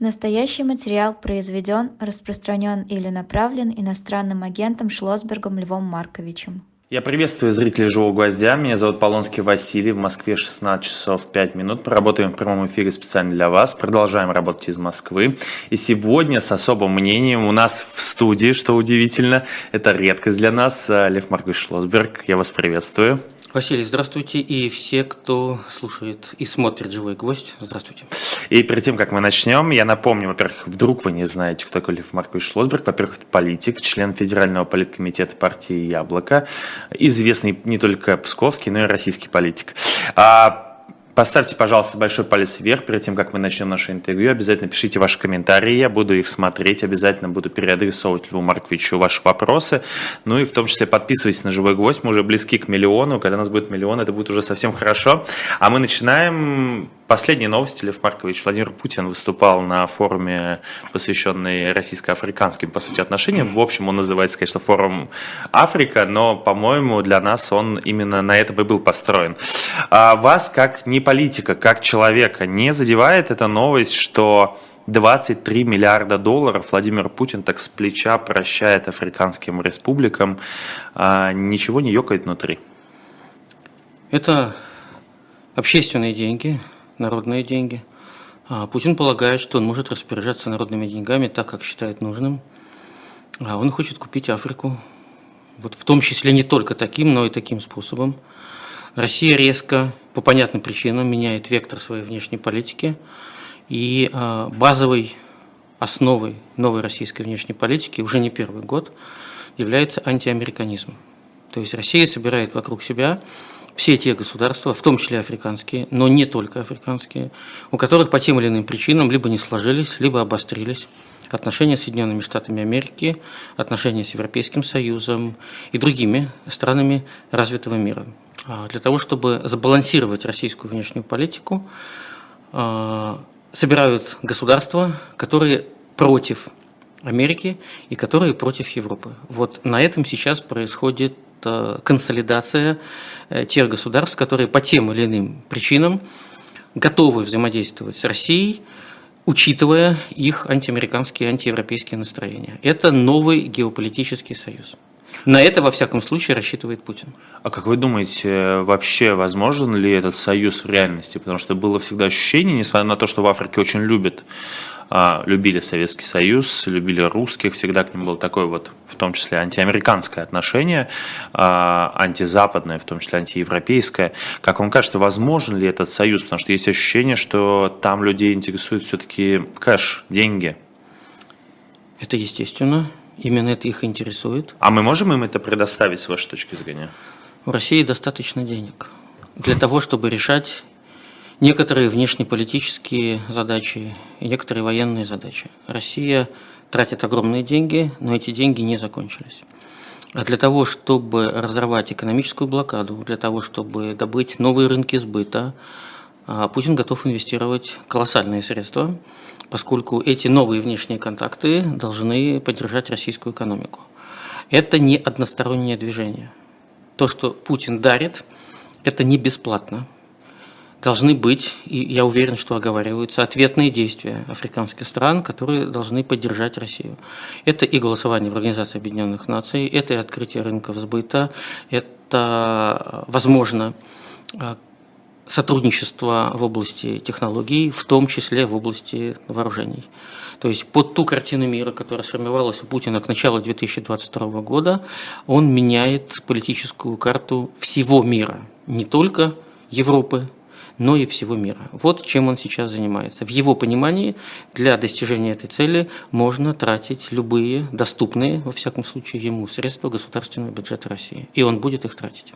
Настоящий материал произведен, распространен или направлен иностранным агентом Шлосбергом Львом Марковичем. Я приветствую зрителей «Живого гвоздя». Меня зовут Полонский Василий. В Москве 16 часов 5 минут. Мы работаем в прямом эфире специально для вас. Продолжаем работать из Москвы. И сегодня с особым мнением у нас в студии, что удивительно, это редкость для нас, Лев Маркович Шлосберг. Я вас приветствую. Василий, здравствуйте, и все, кто слушает и смотрит «Живой гвоздь», здравствуйте. И перед тем, как мы начнем, я напомню, во-первых, вдруг вы не знаете, кто такой Лев Маркович Шлосберг. Во-первых, это политик, член Федерального политкомитета партии «Яблоко», известный не только псковский, но и российский политик. А Поставьте, пожалуйста, большой палец вверх перед тем, как мы начнем наше интервью. Обязательно пишите ваши комментарии, я буду их смотреть, обязательно буду переадресовывать Льву Марковичу ваши вопросы. Ну и в том числе подписывайтесь на «Живой гвоздь», мы уже близки к миллиону. Когда у нас будет миллион, это будет уже совсем хорошо. А мы начинаем Последние новости. Лев Маркович Владимир Путин выступал на форуме, посвященный российско-африканским, по сути, отношениям. В общем, он называется, конечно, форум Африка, но, по-моему, для нас он именно на этом и был построен. А вас, как не политика, как человека, не задевает эта новость, что 23 миллиарда долларов Владимир Путин так с плеча прощает африканским республикам, а ничего не ёкает внутри? Это общественные деньги, народные деньги. А Путин полагает, что он может распоряжаться народными деньгами так, как считает нужным. А он хочет купить Африку. Вот в том числе не только таким, но и таким способом. Россия резко, по понятным причинам, меняет вектор своей внешней политики. И а, базовой основой новой российской внешней политики уже не первый год является антиамериканизм. То есть Россия собирает вокруг себя все те государства, в том числе африканские, но не только африканские, у которых по тем или иным причинам либо не сложились, либо обострились отношения с Соединенными Штатами Америки, отношения с Европейским Союзом и другими странами развитого мира. А для того, чтобы сбалансировать российскую внешнюю политику, а, собирают государства, которые против Америки и которые против Европы. Вот на этом сейчас происходит Э, консолидация э, тех государств, которые по тем или иным причинам готовы взаимодействовать с Россией, учитывая их антиамериканские, антиевропейские настроения. Это новый геополитический союз. На это, во всяком случае, рассчитывает Путин. А как вы думаете, вообще возможен ли этот союз в реальности? Потому что было всегда ощущение, несмотря на то, что в Африке очень любят любили Советский Союз, любили русских, всегда к ним было такое вот, в том числе антиамериканское отношение, а, антизападное, в том числе антиевропейское. Как вам кажется, возможен ли этот союз? Потому что есть ощущение, что там людей интересует все-таки кэш, деньги. Это естественно. Именно это их интересует. А мы можем им это предоставить с вашей точки зрения? В России достаточно денег для того, чтобы решать некоторые внешнеполитические задачи и некоторые военные задачи. Россия тратит огромные деньги, но эти деньги не закончились. А для того, чтобы разорвать экономическую блокаду, для того, чтобы добыть новые рынки сбыта, а, Путин готов инвестировать колоссальные средства, поскольку эти новые внешние контакты должны поддержать российскую экономику. Это не одностороннее движение. То, что Путин дарит, это не бесплатно должны быть, и я уверен, что оговариваются, ответные действия африканских стран, которые должны поддержать Россию. Это и голосование в Организации Объединенных Наций, это и открытие рынков сбыта, это, возможно, сотрудничество в области технологий, в том числе в области вооружений. То есть под ту картину мира, которая сформировалась у Путина к началу 2022 года, он меняет политическую карту всего мира, не только Европы, но и всего мира. Вот чем он сейчас занимается. В его понимании для достижения этой цели можно тратить любые доступные, во всяком случае, ему средства государственного бюджета России. И он будет их тратить.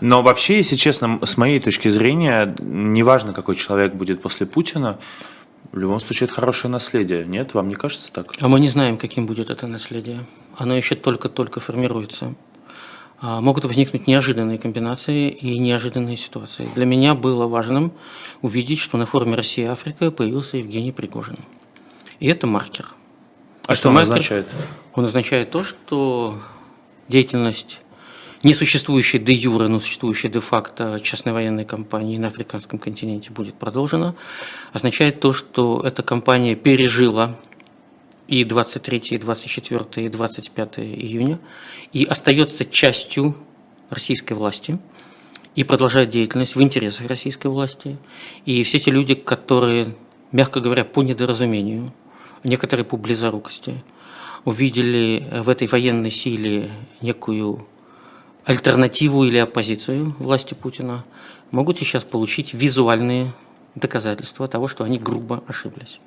Но вообще, если честно, с моей точки зрения, неважно, какой человек будет после Путина, в любом случае, это хорошее наследие, нет? Вам не кажется так? А мы не знаем, каким будет это наследие. Оно еще только-только формируется. А, могут возникнуть неожиданные комбинации и неожиданные ситуации. Для меня было важным увидеть, что на форуме Россия-Африка появился Евгений Пригожин. И это маркер. А это что он маркер, означает? Он означает то, что деятельность несуществующей де юре, но существующей де факто частной военной кампании на африканском континенте будет продолжена, означает то, что эта кампания пережила и 23, и 24, и 25 июня, и остается частью российской власти, и продолжает деятельность в интересах российской власти. И все те люди, которые, мягко говоря, по недоразумению, некоторые по близорукости, увидели в этой военной силе некую альтернативу или оппозицию власти Путина, могут сейчас получить визуальные доказательства того, что они грубо ошиблись.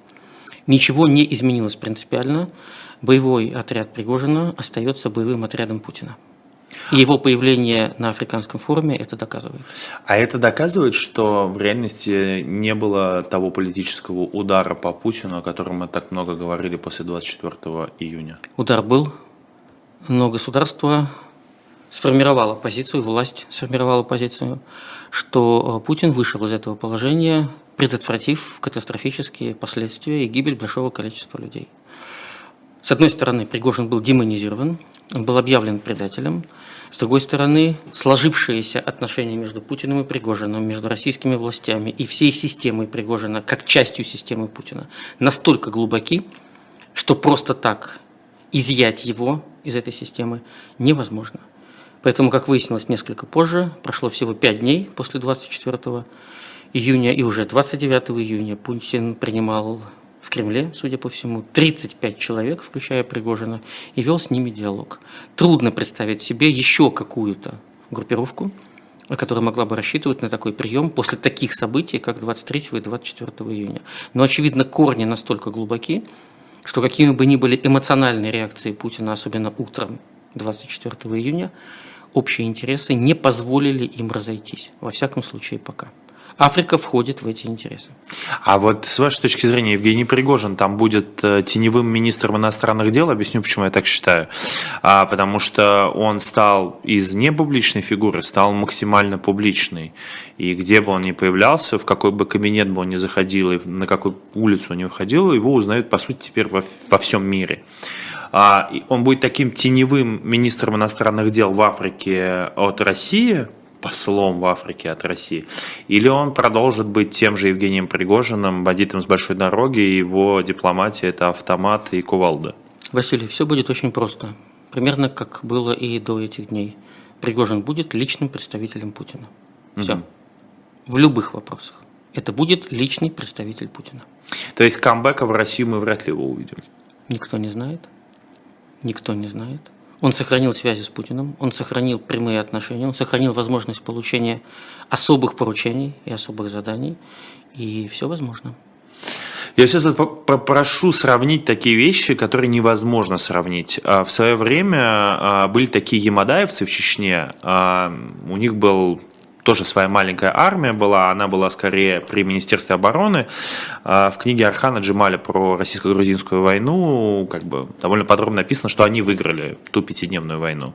Ничего не изменилось принципиально. Боевой отряд Пригожина остается боевым отрядом Путина. И его появление на африканском форуме это доказывает. А это доказывает, что в реальности не было того политического удара по Путину, о котором мы так много говорили после 24 июня? Удар был, но государство сформировало позицию, власть сформировала позицию, что э, Путин вышел из этого положения, предотвратив катастрофические последствия и гибель большого количества людей. С одной стороны, Пригожин был демонизирован, он был объявлен предателем. С другой стороны, сложившиеся отношения между Путиным и Пригожиным, между российскими властями и всей системой Пригожина, как частью системы Путина, настолько глубоки, что просто так изъять его из этой системы невозможно. Поэтому, как выяснилось несколько позже, прошло всего пять дней после 24 июня, и уже 29 июня Путин принимал в Кремле, судя по всему, 35 человек, включая Пригожина, и вел с ними диалог. Трудно представить себе еще какую-то группировку, которая могла бы рассчитывать на такой прием после таких событий, как 23 и 24 июня. Но, очевидно, корни настолько глубоки, что какими бы ни были эмоциональные реакции Путина, особенно утром 24 июня, общие интересы не позволили им разойтись. Во всяком случае, пока. Африка входит в эти интересы. А вот с вашей точки зрения, Евгений Пригожин там будет э, теневым министром иностранных дел? Объясню, почему я так считаю. А, потому что он стал из непубличной фигуры, стал максимально публичной. И где бы он ни появлялся, в какой бы кабинет бы он ни заходил, и на какую улицу он ни выходил, его узнают, по сути, теперь во, во всем мире. А, он будет таким теневым министром иностранных дел в Африке от России, послом в Африке от России, или он продолжит быть тем же Евгением Пригожиным, бандитом с большой дороги, и его дипломатия – это автомат и кувалда? Василий, все будет очень просто. Примерно как было и до этих дней. Пригожин будет личным представителем Путина. Все. Угу. В любых вопросах. Это будет личный представитель Путина. То есть камбэка в Россию мы вряд ли его увидим? Никто не знает. Никто не знает. Он сохранил связи с Путиным, он сохранил прямые отношения, он сохранил возможность получения особых поручений и особых заданий, и все возможно. Я сейчас попрошу сравнить такие вещи, которые невозможно сравнить. А, в свое время а, были такие ямадаевцы в Чечне, а, у них был тоже своя маленькая армия была, она была скорее при Министерстве обороны. А, в книге Архана Джималя про российско-грузинскую войну как бы довольно подробно написано, что они выиграли ту пятидневную войну.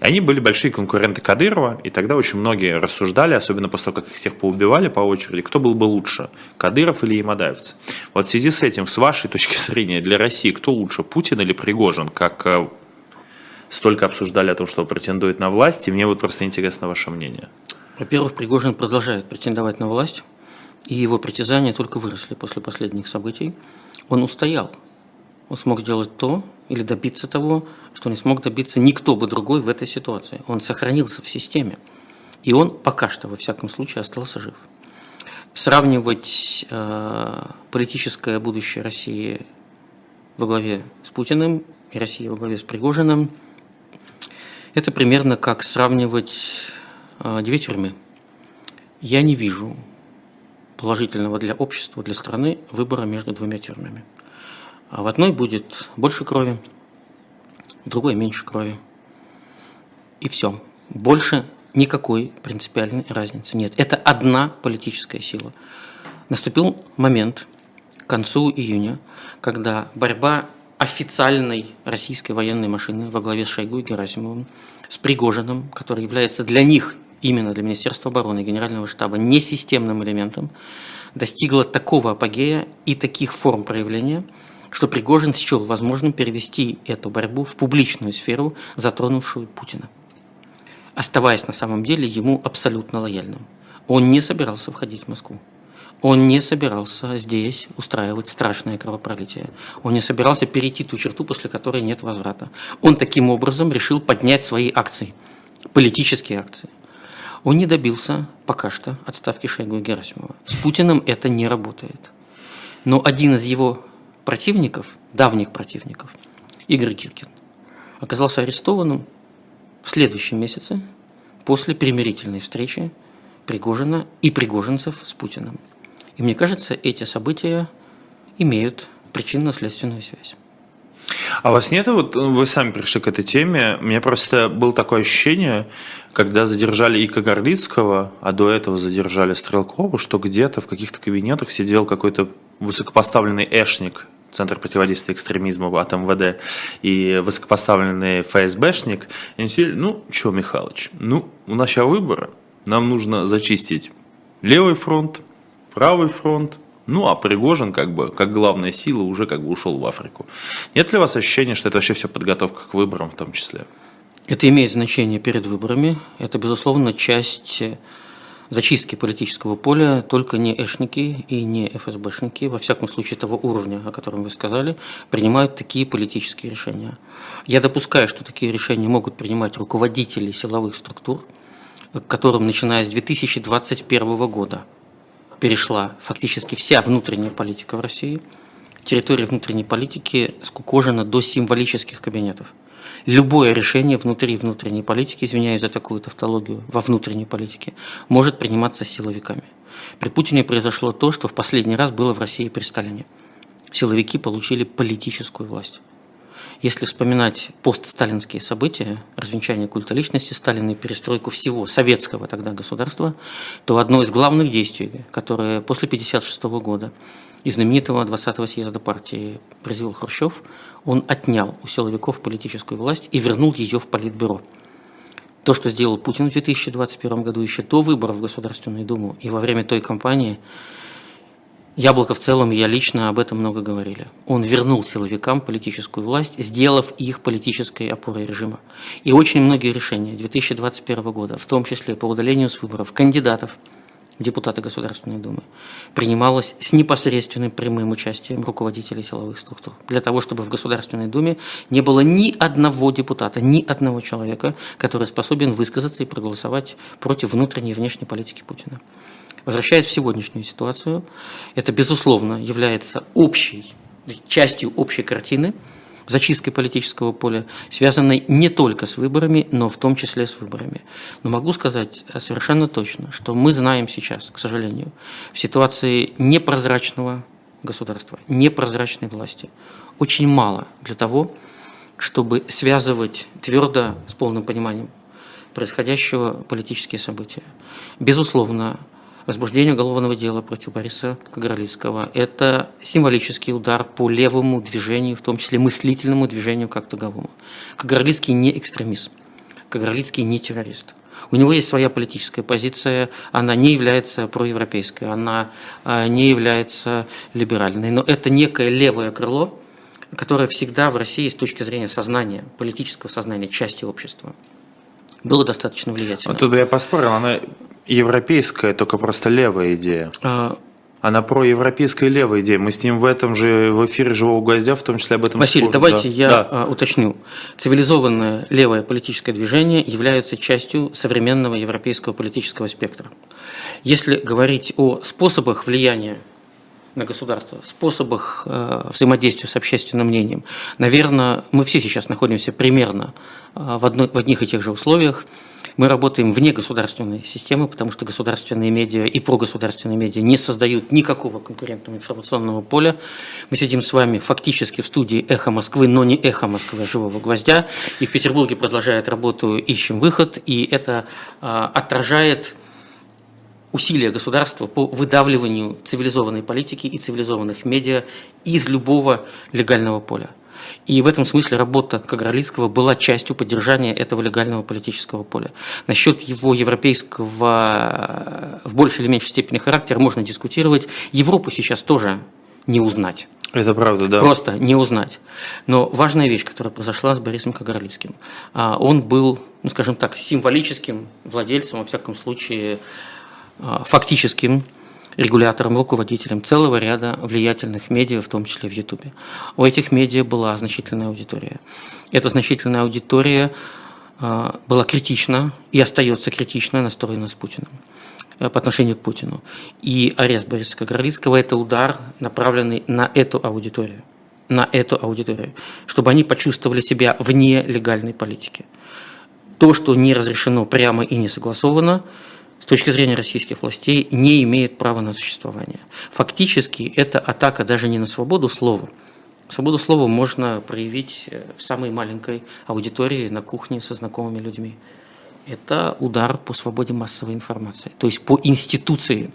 И они были большие конкуренты Кадырова, и тогда очень многие рассуждали, особенно после того, как их всех поубивали по очереди, кто был бы лучше, Кадыров или Ямадаевцы. Вот в связи с этим, с вашей точки зрения, для России кто лучше, Путин или Пригожин, как э, столько обсуждали о том, что претендует на власть, и мне вот просто интересно ваше мнение. Во-первых, Пригожин продолжает претендовать на власть, и его притязания только выросли после последних событий. Он устоял. Он смог сделать то или добиться того, что не смог добиться никто бы другой в этой ситуации. Он сохранился в системе. И он пока что, во всяком случае, остался жив. Сравнивать э, политическое будущее России во главе с Путиным и России во главе с Пригожиным – это примерно как сравнивать две тюрьмы. Я не вижу положительного для общества, для страны выбора между двумя тюрьмами. А в одной будет больше крови, в другой меньше крови. И все. Больше никакой принципиальной разницы нет. Это одна политическая сила. Наступил момент к концу июня, когда борьба официальной российской военной машины во главе с Шойгу и Герасимовым, с Пригожиным, который является для них именно для Министерства обороны и Генерального штаба несистемным элементом, достигла такого апогея и таких форм проявления, что Пригожин счел возможным перевести эту борьбу в публичную сферу, затронувшую Путина. оставаясь на самом деле ему абсолютно лояльным. Он не собирался входить в Москву. Он не собирался здесь устраивать страшное кровопролитие. Он не собирался перейти ту черту, после которой нет возврата. Он таким образом решил поднять свои акции, политические акции. Он не добился пока что отставки Шойгу и Герасимова. С Путиным это не работает. Но один из его противников, давних противников, Игорь Киркин, оказался арестованным в следующем месяце после примирительной встречи Пригожина и пригожинцев с Путиным. И мне кажется, эти события имеют причинно-следственную связь. А у вас нет, вот вы сами пришли к этой теме, у меня просто было такое ощущение, когда задержали и Кагарлицкого, а до этого задержали Стрелкова, что где-то в каких-то кабинетах сидел какой-то высокопоставленный эшник Центр противодействия экстремизму от МВД и высокопоставленный ФСБшник, они сидели, ну, что, Михалыч, ну, у нас сейчас выборы, нам нужно зачистить левый фронт, правый фронт, ну, а Пригожин, как бы, как главная сила, уже как бы ушел в Африку. Нет ли у вас ощущения, что это вообще все подготовка к выборам в том числе? Это имеет значение перед выборами. Это, безусловно, часть зачистки политического поля. Только не эшники и не ФСБшники, во всяком случае того уровня, о котором вы сказали, принимают такие политические решения. Я допускаю, что такие решения могут принимать руководители силовых структур, к которым, начиная с 2021 года, перешла фактически вся внутренняя политика в России. Территория внутренней политики скукожена до символических кабинетов. Любое решение внутри внутренней политики, извиняюсь за такую тавтологию, во внутренней политике, может приниматься силовиками. При Путине произошло то, что в последний раз было в России при Сталине. Силовики получили политическую власть. Если вспоминать постсталинские события, развенчание культа личности Сталина и перестройку всего советского тогда государства, то одно из главных действий, которое после 1956 года из знаменитого 20-го съезда партии произвел Хрущев, он отнял у силовиков политическую власть и вернул ее в Политбюро. То, что сделал Путин в 2021 году, еще до выборов в Государственную Думу и во время той кампании – Яблоко в целом, я лично об этом много говорили. Он вернул силовикам политическую власть, сделав их политической опорой режима. И очень многие решения 2021 года, в том числе по удалению с выборов кандидатов депутаты Государственной Думы, принималось с непосредственным прямым участием руководителей силовых структур. Для того, чтобы в Государственной Думе не было ни одного депутата, ни одного человека, который способен высказаться и проголосовать против внутренней и внешней политики Путина. Возвращаясь в сегодняшнюю ситуацию, это, безусловно, является общей, частью общей картины, зачисткой политического поля, связанной не только с выборами, но в том числе с выборами. Но могу сказать совершенно точно, что мы знаем сейчас, к сожалению, в ситуации непрозрачного государства, непрозрачной власти, очень мало для того, чтобы связывать твердо с полным пониманием происходящего политические события. Безусловно, возбуждение уголовного дела против Бориса Кагарлицкого – это символический удар по левому движению, в том числе мыслительному движению как таковому. Кагарлицкий не экстремист, Кагарлицкий не террорист. У него есть своя политическая позиция, она не является проевропейской, она а, не является либеральной, но это некое левое крыло, которое всегда в России с точки зрения сознания, политического сознания, части общества, было достаточно влиятельно. Вот тут я поспорил, она европейская, только просто левая идея. А... Она проевропейская левая идея. Мы с ним в этом же в эфире живого гвоздя, в том числе об этом Василий, спорим, давайте да. я да. А, уточню. Цивилизованное левое политическое движение является частью современного европейского политического спектра. Если говорить о способах влияния на государство, способах э, взаимодействия с общественным мнением. Наверное, мы все сейчас находимся примерно э, в, одной, в одних и тех же условиях. Мы работаем вне государственной системы, потому что государственные медиа и прогосударственные медиа не создают никакого конкурентного информационного поля. Мы сидим с вами фактически в студии «Эхо Москвы», но не «Эхо Москвы», а «Живого гвоздя». И в Петербурге продолжает работу «Ищем выход», и это э, отражает усилия государства по выдавливанию цивилизованной политики и цивилизованных медиа из любого легального поля. И в этом смысле работа Кагралицкого была частью поддержания этого легального политического поля. Насчет его европейского в большей или меньшей степени характера можно дискутировать. Европу сейчас тоже не узнать. Это правда, да. Просто не узнать. Но важная вещь, которая произошла с Борисом Кагарлицким. А, он был, ну, скажем так, символическим владельцем, во всяком случае, фактическим регулятором, руководителем целого ряда влиятельных медиа, в том числе в Ютубе. У этих медиа была значительная аудитория. Эта значительная аудитория а, была критична и остается критично настроена с Путиным. Э, по отношению к Путину. И арест Бориса Кагарлицкого – это удар, направленный на эту аудиторию, на эту аудиторию, чтобы они почувствовали себя вне легальной политики. То, что не разрешено прямо и не согласовано, с точки зрения российских властей, не имеет права на существование. Фактически это атака даже не на свободу слова. Свободу слова можно проявить э, в самой маленькой аудитории на кухне со знакомыми людьми это удар по свободе массовой информации, то есть по институции.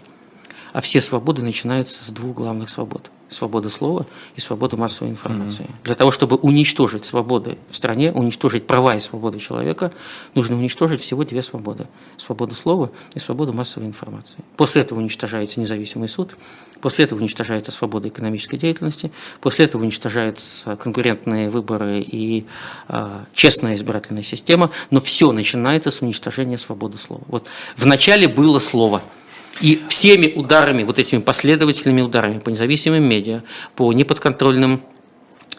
А все свободы начинаются с двух главных свобод – свободы слова и свободы массовой информации. Mm-hmm. Для того, чтобы уничтожить свободы в стране, уничтожить права и свободы человека, нужно уничтожить всего две свободы – свободу слова и свободу массовой информации. После этого уничтожается независимый суд, после этого уничтожается свобода экономической деятельности, после этого уничтожаются конкурентные выборы и э, честная избирательная система, но все начинается с уничтожения свободы слова. Вот вначале было слово – и всеми ударами, вот этими последовательными ударами по независимым медиа, по неподконтрольным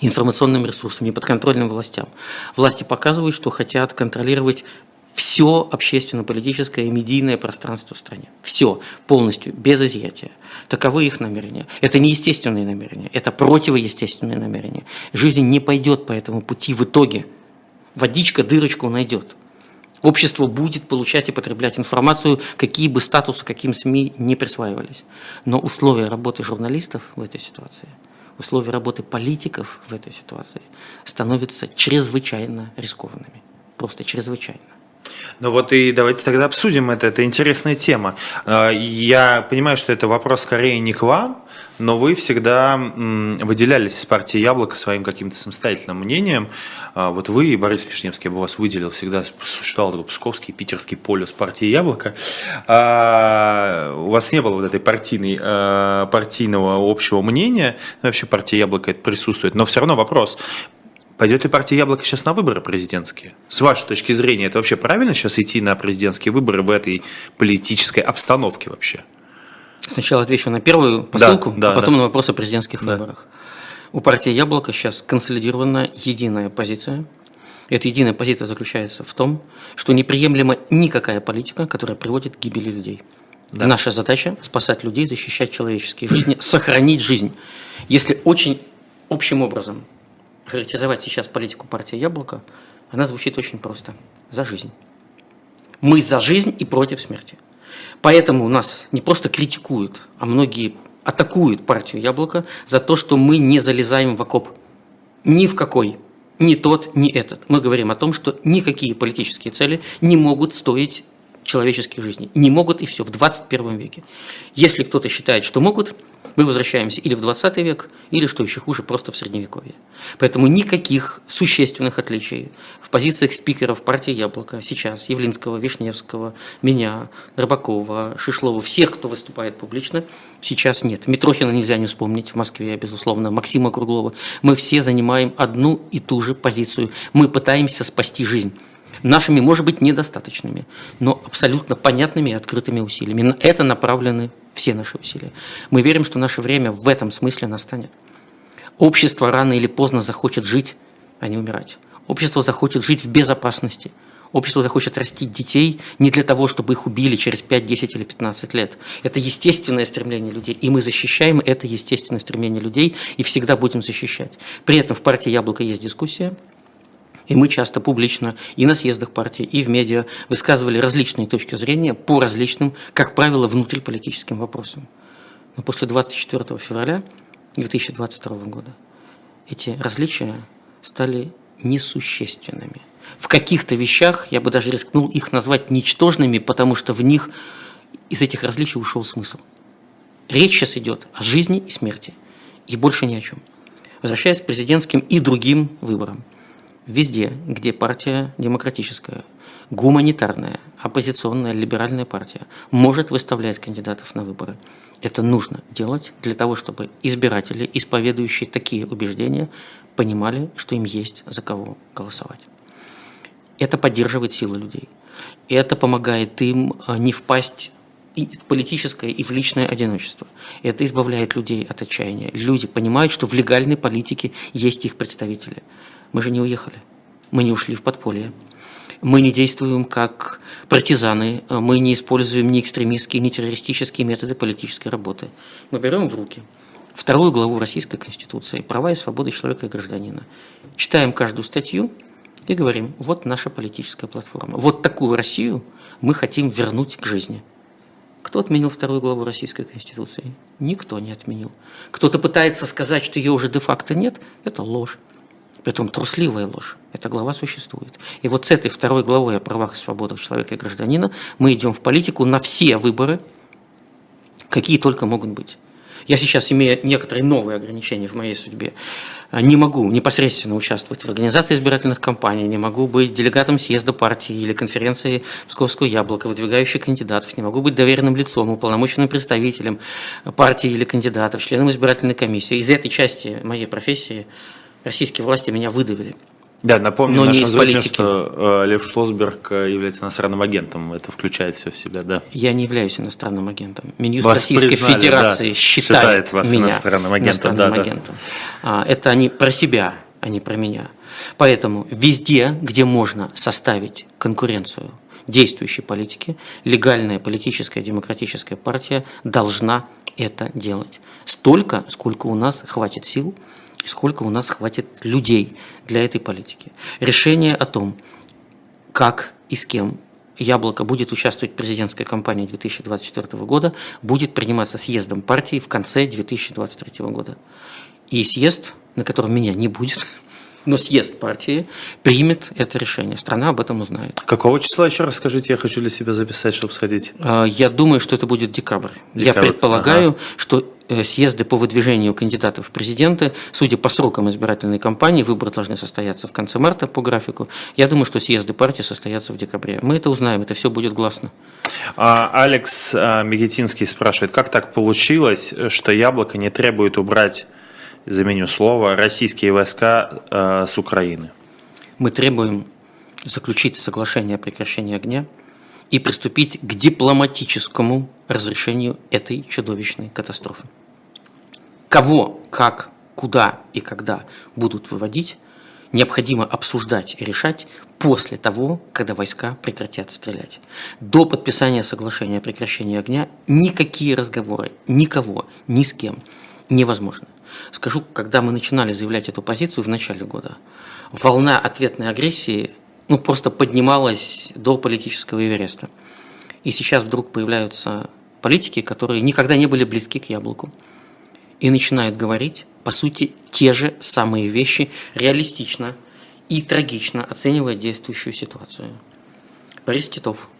информационным ресурсам, неподконтрольным властям, власти показывают, что хотят контролировать все общественно-политическое и медийное пространство в стране. Все, полностью, без изъятия. Таковы их намерения. Это не естественные намерения, это противоестественные намерения. Жизнь не пойдет по этому пути в итоге. Водичка дырочку найдет. Общество будет получать и потреблять информацию, какие бы статусы, каким СМИ не присваивались. Но условия работы журналистов в этой ситуации, условия работы политиков в этой ситуации становятся чрезвычайно рискованными. Просто чрезвычайно. Ну вот и давайте тогда обсудим это, это интересная тема. А, я понимаю, что это вопрос скорее не к вам, но вы всегда выделялись из партии «Яблоко» своим каким-то самостоятельным мнением. А, вот вы и Борис Вишневский, я бы вас выделил, всегда существовал такой Псковский, питерский полюс партии «Яблоко». А, у вас не было вот этой партийной, партийного общего мнения, вообще партия «Яблоко» это присутствует, но все равно вопрос, Пойдет ли партия «Яблоко» сейчас на выборы президентские? С вашей точки зрения, это вообще правильно сейчас идти на президентские выборы в этой политической обстановке вообще? Сначала отвечу на первую посылку, да, да, а потом да. на вопрос о президентских да. выборах. У партии «Яблоко» сейчас консолидирована единая позиция. Эта единая позиция заключается в том, что неприемлема никакая политика, которая приводит к гибели людей. Да. Наша задача – спасать людей, защищать человеческие жизни, сохранить жизнь. Если очень общим образом характеризовать сейчас политику партии «Яблоко», она звучит очень просто. За жизнь. Мы за жизнь и против смерти. Поэтому нас не просто критикуют, а многие атакуют партию «Яблоко» за то, что мы не залезаем в окоп. Ни в какой. Ни тот, ни этот. Мы говорим о том, что никакие политические цели не могут стоить человеческих жизней. Не могут и все в 21 веке. Если кто-то считает, что могут, мы возвращаемся или в 20 век, или, что еще хуже, просто в Средневековье. Поэтому никаких существенных отличий в позициях спикеров партии «Яблоко» сейчас, Явлинского, Вишневского, меня, Рыбакова, Шишлова, всех, кто выступает публично, сейчас нет. Митрохина нельзя не вспомнить в Москве, безусловно, Максима Круглова. Мы все занимаем одну и ту же позицию. Мы пытаемся спасти жизнь нашими, может быть, недостаточными, но абсолютно понятными и открытыми усилиями. На это направлены все наши усилия. Мы верим, что наше время в этом смысле настанет. Общество рано или поздно захочет жить, а не умирать. Общество захочет жить в безопасности. Общество захочет растить детей не для того, чтобы их убили через 5, 10 или 15 лет. Это естественное стремление людей, и мы защищаем это естественное стремление людей и всегда будем защищать. При этом в партии «Яблоко» есть дискуссия, и мы часто публично и на съездах партии, и в медиа высказывали различные точки зрения по различным, как правило, внутриполитическим вопросам. Но после 24 февраля 2022 года эти различия стали несущественными. В каких-то вещах я бы даже рискнул их назвать ничтожными, потому что в них из этих различий ушел смысл. Речь сейчас идет о жизни и смерти, и больше ни о чем. Возвращаясь к президентским и другим выборам – везде, где партия демократическая, гуманитарная, оппозиционная, либеральная партия может выставлять кандидатов на выборы. Это нужно делать для того, чтобы избиратели, исповедующие такие убеждения, понимали, что им есть за кого голосовать. Это поддерживает силы людей. Это помогает им а, не впасть и политическое и в личное одиночество. Это избавляет людей от отчаяния. Люди понимают, что в легальной политике есть их представители. Мы же не уехали. Мы не ушли в подполье. Мы не действуем как партизаны, мы не используем ни экстремистские, ни террористические методы политической работы. Мы берем в руки вторую главу Российской Конституции «Права и свободы человека и гражданина». Читаем каждую статью и говорим, вот наша политическая платформа. Вот такую Россию мы хотим вернуть к жизни. Кто отменил вторую главу Российской Конституции? Никто не отменил. Кто-то пытается сказать, что ее уже де-факто нет. Это ложь. Притом трусливая ложь. Эта глава существует. И вот с этой второй главой о правах и свободах человека и гражданина мы идем в политику на все выборы, какие только могут быть. Я сейчас, имея некоторые новые ограничения в моей судьбе, не могу непосредственно участвовать в организации избирательных кампаний, не могу быть делегатом съезда партии или конференции Псковского яблока, выдвигающих кандидатов, не могу быть доверенным лицом, уполномоченным представителем партии или кандидатов, членом избирательной комиссии. Из этой части моей профессии российские власти меня выдавили. Да, напомню Но нашим зрителям, что э, Лев Шлосберг э, является иностранным агентом. Это включает все в себя, да. Я не являюсь иностранным агентом. Минюст вас Российской признали, Федерации да, считает, считает вас меня иностранным агентом. Иностранным да, агентом. Да. Это они про себя, а не про меня. Поэтому везде, где можно составить конкуренцию действующей политики, легальная политическая демократическая партия должна это делать. Столько, сколько у нас хватит сил – и сколько у нас хватит людей для этой политики. Решение о том, как и с кем Яблоко будет участвовать в президентской кампании 2024 года, будет приниматься съездом партии в конце 2023 года. И съезд, на котором меня не будет, но съезд партии примет это решение. Страна об этом узнает. Какого числа еще раз скажите, я хочу для себя записать, чтобы сходить? А, я думаю, что это будет декабрь. декабрь. Я предполагаю, ага. что съезды по выдвижению кандидатов в президенты, судя по срокам избирательной кампании, выборы должны состояться в конце марта по графику. Я думаю, что съезды партии состоятся в декабре. Мы это узнаем, это все будет гласно. А, Алекс а, Мегетинский спрашивает, как так получилось, что Яблоко не требует убрать заменю слова, российские войска э, с Украины. Мы требуем заключить соглашение о прекращении огня и приступить к дипломатическому разрешению этой чудовищной катастрофы. Кого, как, куда и когда будут выводить, необходимо обсуждать и решать после того, когда войска прекратят стрелять. До подписания соглашения о прекращении огня никакие разговоры никого, ни с кем невозможны. Скажу, когда мы начинали заявлять эту позицию в начале года, волна ответной агрессии ну, просто поднималась до политического Эвереста. И сейчас вдруг появляются политики, которые никогда не были близки к яблоку. И начинают говорить, по сути, те же самые вещи реалистично и трагично оценивая действующую ситуацию. Борис Титов –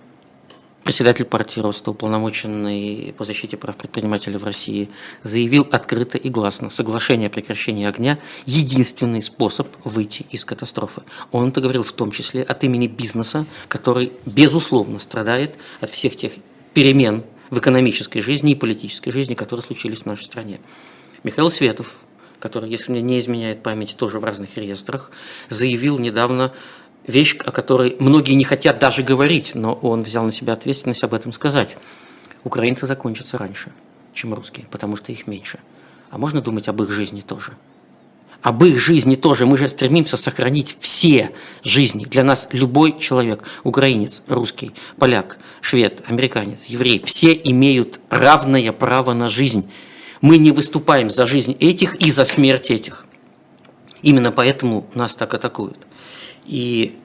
Председатель партии Роста, уполномоченный по защите прав предпринимателей в России, заявил открыто и гласно, соглашение о прекращении огня – единственный способ выйти из катастрофы. Он это говорил в том числе от имени бизнеса, который, безусловно, страдает от всех тех перемен в экономической жизни и политической жизни, которые случились в нашей стране. Михаил Светов, который, если мне не изменяет память, тоже в разных реестрах, заявил недавно вещь, о которой многие не хотят даже говорить, но он взял на себя ответственность об этом сказать. Украинцы закончатся раньше, чем русские, потому что их меньше. А можно думать об их жизни тоже. Об их жизни тоже. Мы же стремимся сохранить все жизни. Для нас любой человек, украинец, русский, поляк, швед, американец, еврей, все имеют равное право на жизнь. Мы не выступаем за жизнь этих и за смерть этих. Именно поэтому нас так атакуют. И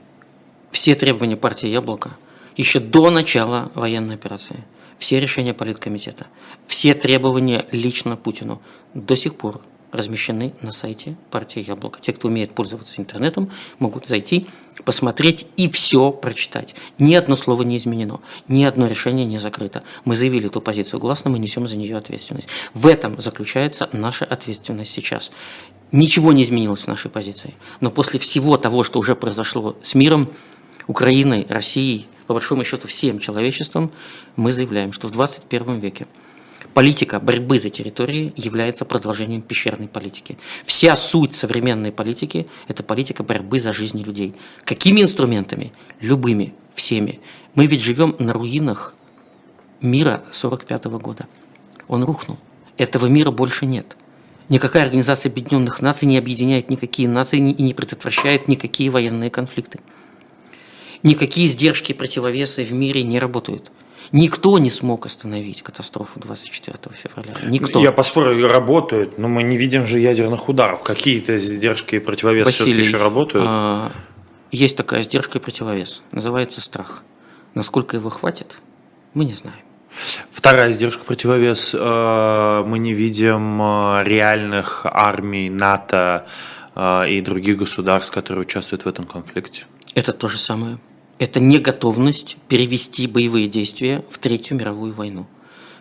все требования партии «Яблоко» еще до начала военной операции, все решения политкомитета, все требования лично Путину до сих пор размещены на сайте партии «Яблоко». Те, кто умеет пользоваться интернетом, могут зайти, посмотреть и все прочитать. Ни одно слово не изменено, ни одно решение не закрыто. Мы заявили эту позицию гласно, мы несем за нее ответственность. В этом заключается наша ответственность сейчас. Ничего не изменилось в нашей позиции. Но после всего того, что уже произошло с миром, Украиной, Россией, по большому счету всем человечеством, мы заявляем, что в 21 веке политика борьбы за территории является продолжением пещерной политики. Вся суть современной политики – это политика борьбы за жизни людей. Какими инструментами? Любыми, всеми. Мы ведь живем на руинах мира 45 года. Он рухнул. Этого мира больше нет. Никакая организация Объединенных Наций не объединяет никакие нации и не предотвращает никакие военные конфликты. Никакие сдержки и противовесы в мире не работают. Никто не смог остановить катастрофу 24 февраля. Никто. Я поспорю, работают, но мы не видим же ядерных ударов. Какие-то сдержки и противовесы Василий, еще работают? А, есть такая сдержка и противовес. Называется страх. Насколько его хватит, мы не знаем. Вторая сдержка противовес. Э, мы не видим э, реальных армий НАТО и других государств, которые участвуют в этом конфликте. Это то же самое это неготовность перевести боевые действия в Третью мировую войну.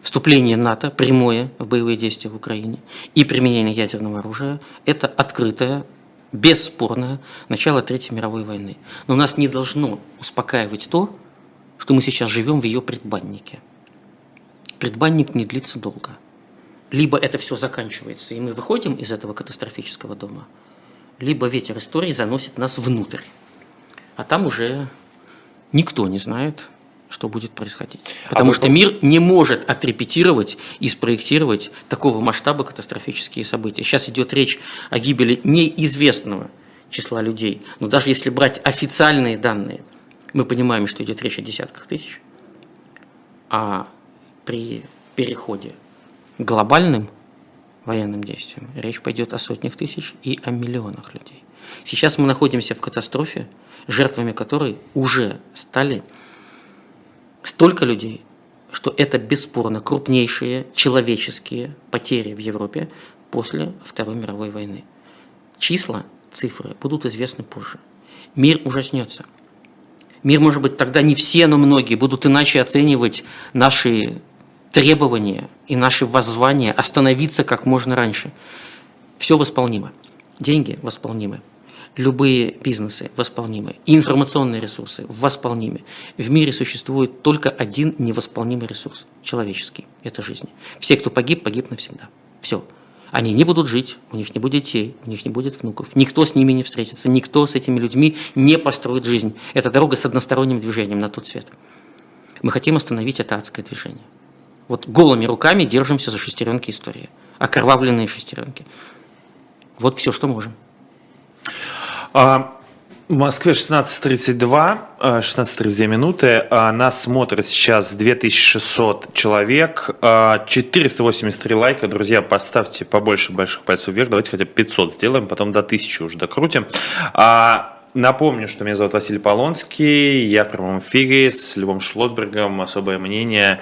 Вступление НАТО, прямое в боевые действия в Украине и применение ядерного оружия – это открытое, бесспорное начало Третьей мировой войны. Но нас не должно успокаивать то, что мы сейчас живем в ее предбаннике. Предбанник не длится долго. Либо это все заканчивается, и мы выходим из этого катастрофического дома, либо ветер истории заносит нас внутрь. А там уже никто не знает, что будет происходить. А Потому а что мир не может отрепетировать и спроектировать такого масштаба катастрофические события. Сейчас идет речь о гибели неизвестного числа людей. Но даже если брать официальные данные, мы понимаем, что идет речь о десятках тысяч. А при переходе к глобальным военным действиям речь пойдет о сотнях тысяч и о миллионах людей. Сейчас мы находимся в катастрофе, жертвами которой уже стали столько людей, что это бесспорно крупнейшие человеческие потери в Европе после Второй мировой войны. Числа, цифры будут известны позже. Мир ужаснется. Мир, может быть, тогда не все, но многие будут иначе оценивать наши требования и наши воззвания остановиться как можно раньше. Все восполнимо. Деньги восполнимы любые бизнесы восполнимы, информационные ресурсы восполнимы. В мире существует только один невосполнимый ресурс – человеческий – это жизнь. Все, кто погиб, погиб навсегда. Все. Они не будут жить, у них не будет детей, у них не будет внуков. Никто с ними не встретится, никто с этими людьми не построит жизнь. Это дорога с односторонним движением на тот свет. Мы хотим остановить это адское движение. Вот голыми руками держимся за шестеренки истории. Окровавленные шестеренки. Вот все, что можем. А, в Москве 16.32, 16.32 минуты. А, нас смотрит сейчас 2600 человек, 483 а, лайка. Друзья, поставьте побольше больших пальцев вверх. Давайте хотя бы 500 сделаем, потом до 1000 уже докрутим. Напомню, что меня зовут Василий Полонский, я в прямом эфире с Львом Шлосбергом, особое мнение.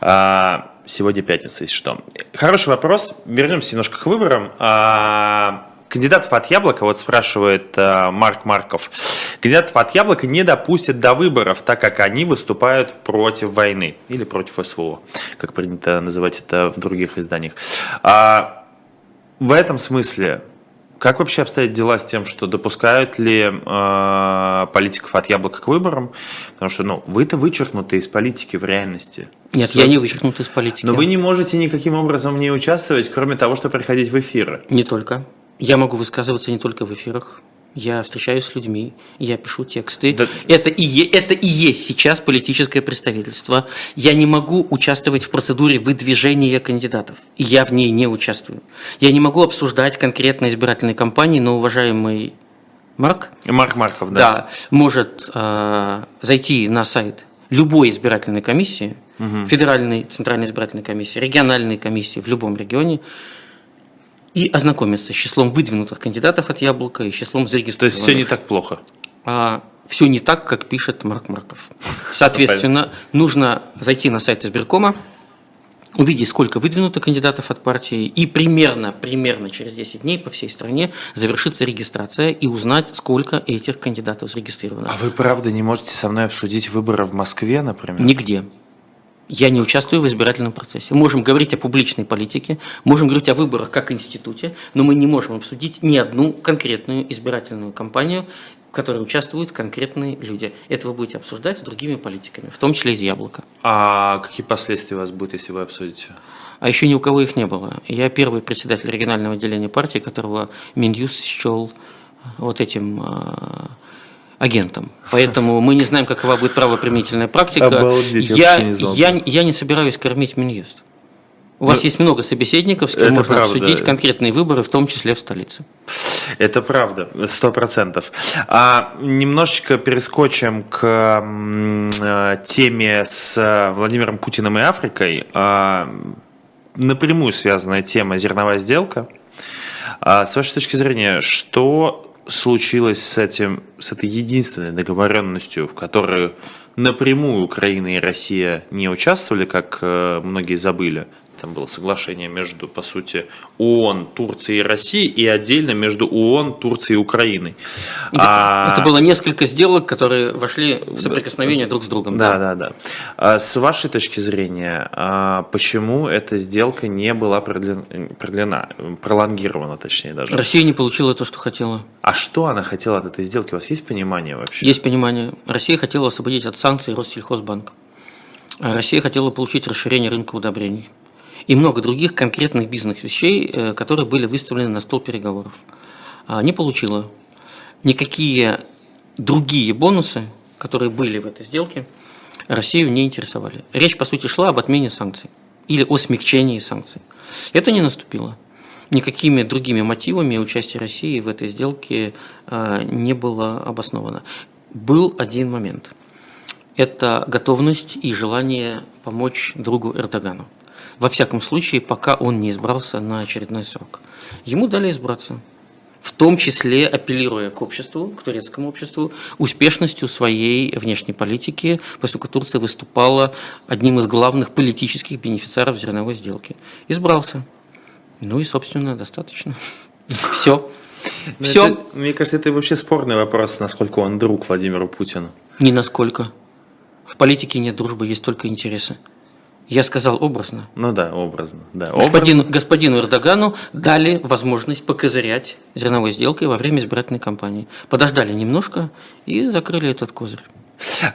Сегодня пятница, если что. Хороший вопрос. Вернемся немножко к выборам. Кандидатов от Яблока, вот спрашивает э, Марк Марков, кандидатов от Яблока не допустят до выборов, так как они выступают против войны или против СВО, как принято называть это в других изданиях. А в этом смысле как вообще обстоят дела с тем, что допускают ли э, политиков от яблока к выборам? Потому что, ну, вы-то вычеркнуты из политики в реальности. Нет, с... я не вычеркнут из политики. Но вы не можете никаким образом в ней участвовать, кроме того, что приходить в эфиры. Не только. Я могу высказываться не только в эфирах. Я встречаюсь с людьми, я пишу тексты. Да. Это, и, это и есть сейчас политическое представительство. Я не могу участвовать в процедуре выдвижения кандидатов. И я в ней не участвую. Я не могу обсуждать конкретно избирательные кампании, но уважаемый Марк... Марк Марков, да. Да, может э, зайти на сайт любой избирательной комиссии, угу. федеральной, центральной избирательной комиссии, региональной комиссии в любом регионе, и ознакомиться с числом выдвинутых кандидатов от Яблока и числом зарегистрированных. То есть все не так плохо? А, все не так, как пишет Марк Марков. Соответственно, нужно зайти на сайт избиркома, увидеть, сколько выдвинуто кандидатов от партии, и примерно, примерно через 10 дней по всей стране завершится регистрация и узнать, сколько этих кандидатов зарегистрировано. А вы правда не можете со мной обсудить выборы в Москве, например? Нигде. Я не участвую в избирательном процессе. Можем говорить о публичной политике, можем говорить о выборах как институте, но мы не можем обсудить ни одну конкретную избирательную кампанию, в которой участвуют конкретные люди. Это вы будете обсуждать с другими политиками, в том числе из «Яблока». А какие последствия у вас будут, если вы обсудите? А еще ни у кого их не было. Я первый председатель регионального отделения партии, которого Минюс счел вот этим а, агентом. Поэтому мы не знаем, какова будет правоприменительная практика. Обалдеть, я, не я, я не собираюсь кормить Минюст. У вас Ну, есть много собеседников, с кем можно правда. обсудить конкретные выборы, в том числе в столице. Это правда, сто процентов. А немножечко перескочим к теме с Владимиром Путиным и Африкой. А, напрямую связанная тема зерновая сделка. А, с вашей точки зрения, что случилось с этим, с этой единственной договоренностью, в которой напрямую Украина и Россия не участвовали, как э, многие забыли? Там было соглашение между, по сути, ООН, Турцией и Россией, и отдельно между ООН, Турцией и Украиной. А- Это было несколько сделок, которые вошли в соприкосновение друг с другом. Да, да, да. А С вашей точки зрения, а, почему эта сделка не была продлен- продлена, пролонгирована, точнее даже? Россия не получила то, что хотела. А что она хотела от этой сделки? У вас есть понимание вообще? Есть понимание. Россия хотела освободить от санкций Россельхозбанк. А Россия хотела получить расширение рынка удобрений. И много других конкретных бизнес-вещей, э, которые были выставлены на стол переговоров. А Не получила. Никакие другие бонусы, которые были в этой сделке, Россию не интересовали. Речь, по сути, шла об отмене санкций или о смягчении санкций. Это не наступило. Никакими другими мотивами участия России в этой сделке э, не было обосновано. Был один момент. Это готовность и желание помочь другу Эрдогану. Во всяком случае, пока он не избрался на очередной срок. Ему дали избраться в том числе апеллируя к обществу, к турецкому обществу, успешностью своей внешней политики, поскольку Турция выступала одним из главных политических бенефициаров зерновой сделки. Избрался. Ну и, собственно, достаточно. Все. Ну, Все. это- мне кажется, это вообще спорный вопрос, насколько он друг Владимиру Путину. Ни насколько. В политике нет дружбы, есть только интересы. Я сказал образно. Ну да, образно. Да, Господину, господину Эрдогану дали возможность покозырять зерновой сделкой во время избирательной кампании. Подождали немножко и закрыли этот козырь.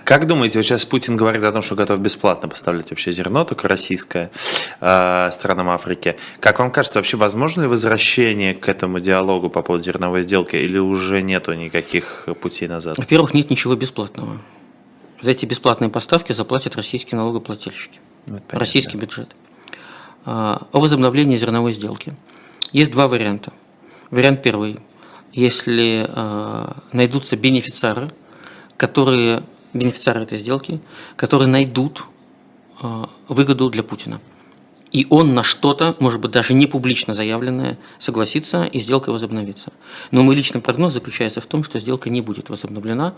Как думаете, вот сейчас Путин говорит о том, что готов бесплатно поставлять вообще зерно, только российское, э, странам Африки. Как вам кажется, вообще возможно ли возвращение к этому диалогу по поводу зерновой сделки или уже нету никаких путей назад? Во-первых, нет ничего бесплатного. За эти бесплатные поставки заплатят российские налогоплательщики, Понятно. российский бюджет. А, О возобновлении зерновой сделки. Есть два варианта. Вариант первый. Если а, найдутся бенефициары, которые, бенефициары этой сделки, которые найдут а, выгоду для Путина. И он на что-то, может быть, даже не публично заявленное, согласится, и сделка возобновится. Но мой личный прогноз заключается в том, что сделка не будет возобновлена.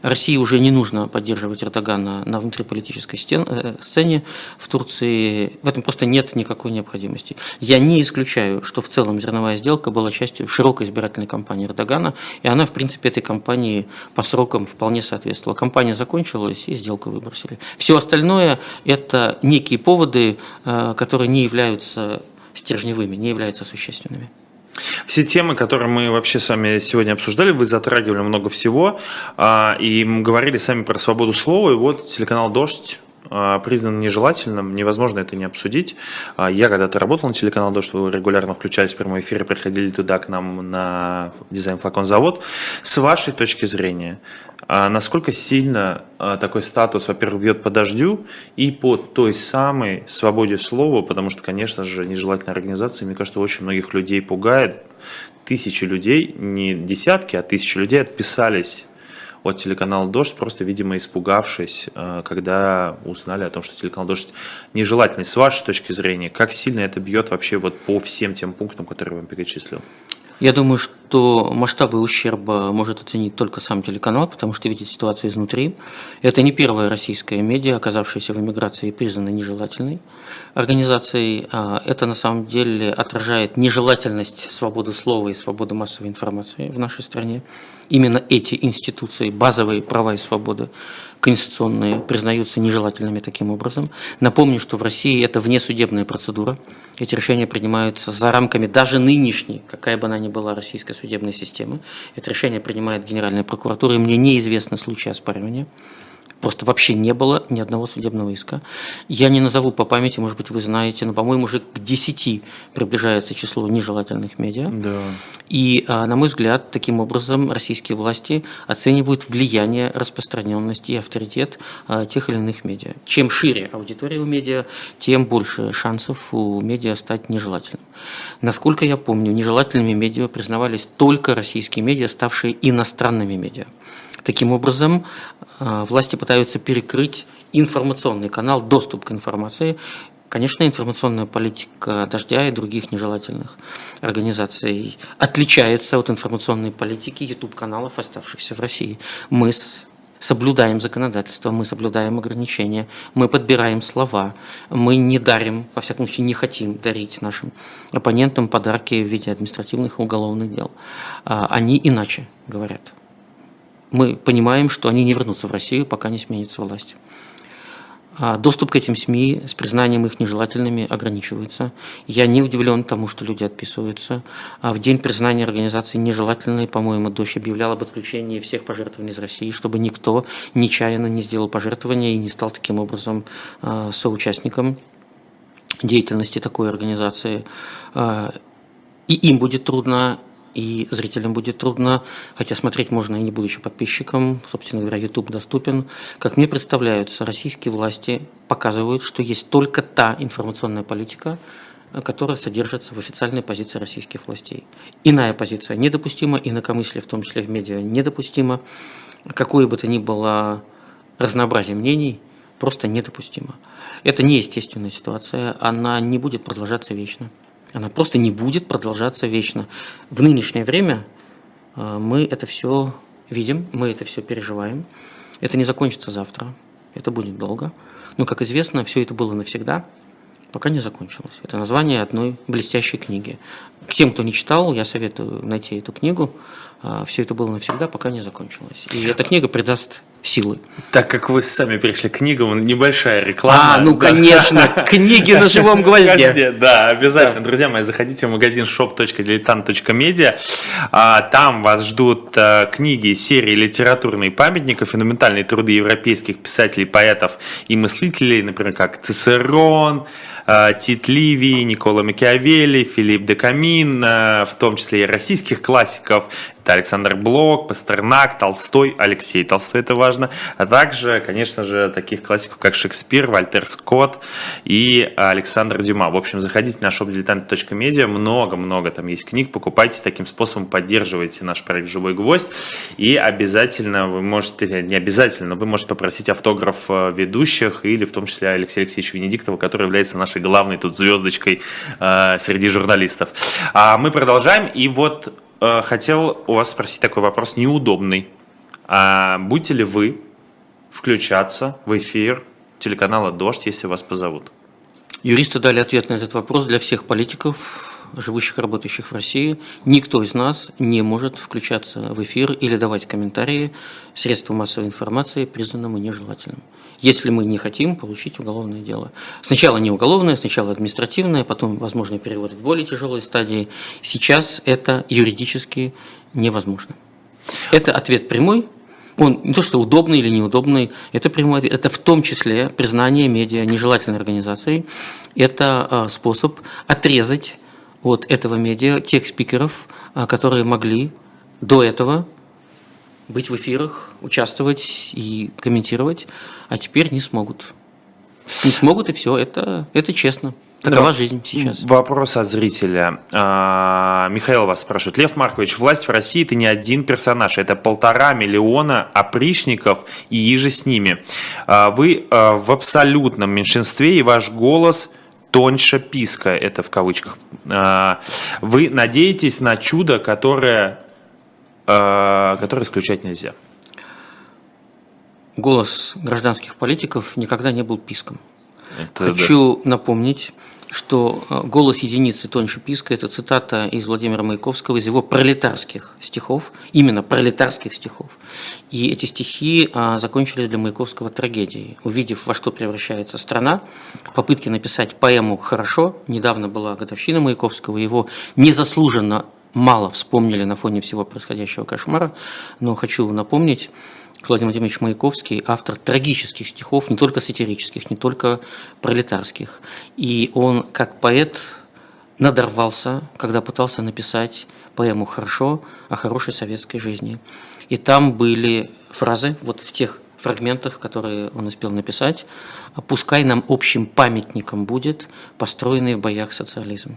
России уже не нужно поддерживать Эрдогана на внутриполитической стен- э, сцене в Турции. В этом просто нет никакой необходимости. Я не исключаю, что в целом зерновая сделка была частью широкой избирательной кампании Эрдогана, и она, в принципе, этой кампании по срокам вполне соответствовала. Кампания закончилась, и сделку выбросили. Все остальное – это некие поводы, э, которые не являются стержневыми, не являются существенными. Все темы, которые мы вообще с вами сегодня обсуждали, вы затрагивали много всего, а, и говорили сами про свободу слова, и вот телеканал «Дождь» признан нежелательным, невозможно это не обсудить. А, Я когда-то работал на телеканал «Дождь», вы регулярно включались в прямой эфир и приходили туда к нам на дизайн-флакон-завод. С вашей точки зрения, а насколько сильно а, такой статус, во-первых, бьет по дождю и по той самой свободе слова, потому что, конечно же, нежелательная организация, мне кажется, очень многих людей пугает. Тысячи людей, не десятки, а тысячи людей отписались от телеканала «Дождь», просто, видимо, испугавшись, а, когда узнали о том, что телеканал «Дождь» нежелательный. С вашей точки зрения, как сильно это бьет вообще вот по всем тем пунктам, которые я вам перечислил? Я думаю, что масштабы ущерба может оценить только сам телеканал, потому что видит ситуацию изнутри. Это не первая российская медиа, оказавшаяся в эмиграции и признанной нежелательной организацией. А, это на самом деле отражает нежелательность свободы слова и свободы массовой информации в нашей стране. Именно эти институции, базовые права и свободы, конституционные, признаются нежелательными таким образом. Напомню, что в России это внесудебная процедура. Эти решения принимаются за рамками даже нынешней, какая бы она ни была, российской судебной системы. Это решение принимает Генеральная прокуратура, и мне неизвестны случаи оспаривания просто вообще не было ни одного судебного иска. Я не назову по памяти, может быть, вы знаете, но, по-моему, уже к 10 приближается число нежелательных медиа. Да. И, а, на мой взгляд, таким образом российские власти оценивают влияние, распространенность и авторитет а, тех или иных медиа. Чем шире аудитория у медиа, тем больше шансов у медиа стать нежелательным. Насколько я помню, нежелательными медиа признавались только российские медиа, ставшие иностранными медиа. Таким образом, э, власти пытаются перекрыть информационный канал, доступ к информации. Конечно, информационная политика «Дождя» и других нежелательных организаций отличается от информационной политики YouTube-каналов, оставшихся в России. Мы соблюдаем законодательство, мы соблюдаем ограничения, мы подбираем слова, мы не дарим, во всяком случае не хотим дарить нашим оппонентам подарки в виде административных и уголовных дел. А, они иначе говорят мы понимаем, что они не вернутся в Россию, пока не сменится власть. А доступ к этим СМИ с признанием их нежелательными ограничивается. Я не удивлен тому, что люди отписываются. А в день признания организации нежелательной, по-моему, Дождь объявлял об отключении всех пожертвований из России, чтобы никто нечаянно не сделал пожертвования и не стал таким образом а, соучастником деятельности такой организации. А, и им будет трудно, и зрителям будет трудно, хотя смотреть можно и не будучи подписчиком, собственно говоря, YouTube доступен. Как мне представляются, российские власти показывают, что есть только та информационная политика, которая содержится в официальной позиции российских властей. Иная позиция недопустима, инакомыслие, в том числе в медиа, недопустимо. Какое бы то ни было разнообразие мнений, просто недопустимо. Это неестественная ситуация, она не будет продолжаться вечно. Она просто не будет продолжаться вечно. В нынешнее время э, мы это все видим, мы это все переживаем. Это не закончится завтра, это будет долго. Но, как известно, все это было навсегда, пока не закончилось. Это название одной блестящей книги. К тем, кто не читал, я советую найти эту книгу. А, все это было навсегда, пока не закончилось. И эта книга придаст силы. Так как вы сами перешли к книгам, небольшая реклама. А, ну да. конечно, книги на живом гвозде. Да, обязательно. Друзья мои, заходите в магазин shop.diletant.media. А, там вас ждут а, книги серии литературные памятники, фундаментальные труды европейских писателей, поэтов и мыслителей, например, как Цицерон, Тит Ливий, Никола Макиавелли, Филипп де Камин, в том числе и российских классиков, это Александр Блок, Пастернак, Толстой, Алексей Толстой, это важно. А также, конечно же, таких классиков, как Шекспир, Вальтер Скотт и Александр Дюма. В общем, заходите на shopdilettant.media, много-много там есть книг, покупайте, таким способом поддерживайте наш проект «Живой гвоздь». И обязательно вы можете, не обязательно, вы можете попросить автограф э, ведущих или в том числе Алексея Алексеевича Венедиктова, который является нашей главной тут звездочкой э, среди журналистов. А мы продолжаем. И вот Э, хотел у вас спросить такой вопрос неудобный. А будете ли вы включаться в эфир телеканала «Дождь», если вас позовут? Юристы дали ответ на этот вопрос для всех политиков, живущих работающих в России. Никто из нас не может включаться в эфир или давать комментарии средству массовой информации, признанному нежелательным если мы не хотим получить уголовное дело. Сначала не уголовное, сначала административное, потом возможный перевод в более тяжелой стадии. Сейчас это юридически невозможно. Это ответ прямой, он не то, что удобный или неудобный, это прямой ответ. Это в том числе признание медиа нежелательной организацией. Это а, способ отрезать от этого медиа тех спикеров, а, которые могли до этого быть в эфирах, участвовать и комментировать, а теперь не смогут. Не смогут, и все, это, это честно. Такова да. жизнь сейчас. Вопрос от зрителя. А, Михаил вас спрашивает. Лев Маркович, власть в России – это не один персонаж, это полтора миллиона опричников и еже с ними. А, вы а, в абсолютном меньшинстве, и ваш голос тоньше писка, это в кавычках. Вы надеетесь на чудо, которое э, который исключать нельзя. Голос гражданских политиков никогда не был писком. Это Хочу да. напомнить, что э, «Голос единицы тоньше писка» – это цитата из Владимира Маяковского, из его пролетарских стихов, именно пролетарских стихов. И эти стихи а, закончились для Маяковского трагедией. Увидев, во что превращается страна, в попытке написать поэму «Хорошо», недавно была годовщина Маяковского, его незаслуженно мало вспомнили на фоне всего происходящего кошмара, но хочу напомнить, Владимир Владимирович Маяковский – автор трагических стихов, не только сатирических, не только пролетарских. И он, как поэт, надорвался, когда пытался написать поэму «Хорошо» о хорошей советской жизни. И там были фразы, вот в тех фрагментах, которые он успел написать, «Пускай нам общим памятником будет построенный в боях социализм».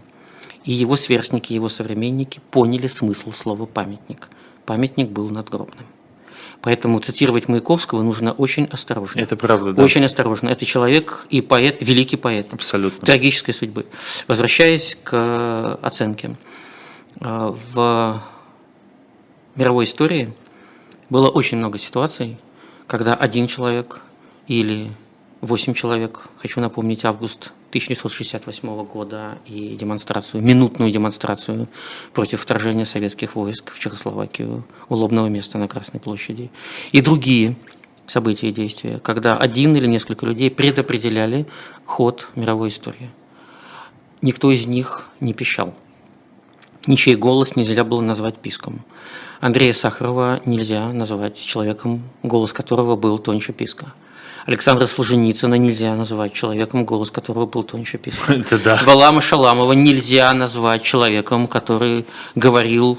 И его сверстники, его современники поняли смысл слова «памятник». Памятник был надгробным. Поэтому цитировать Маяковского нужно очень осторожно. Это правда, да. Очень осторожно. Это человек и поэт, великий поэт. Абсолютно. Трагической судьбы. Возвращаясь к оценке. А, в мировой истории было очень много ситуаций, когда один человек или восемь человек, хочу напомнить, август 1968 года и демонстрацию, минутную демонстрацию против вторжения советских войск в Чехословакию у лобного места на Красной площади. И другие события и действия, когда один или несколько людей предопределяли ход мировой истории. Никто из них не пищал. Ничей голос нельзя было назвать писком. Андрея Сахарова нельзя назвать человеком, голос которого был тоньше писка. Александра Солженицына нельзя назвать человеком, голос которого был тоньше писка. Это да. Валама Шаламова нельзя назвать человеком, который говорил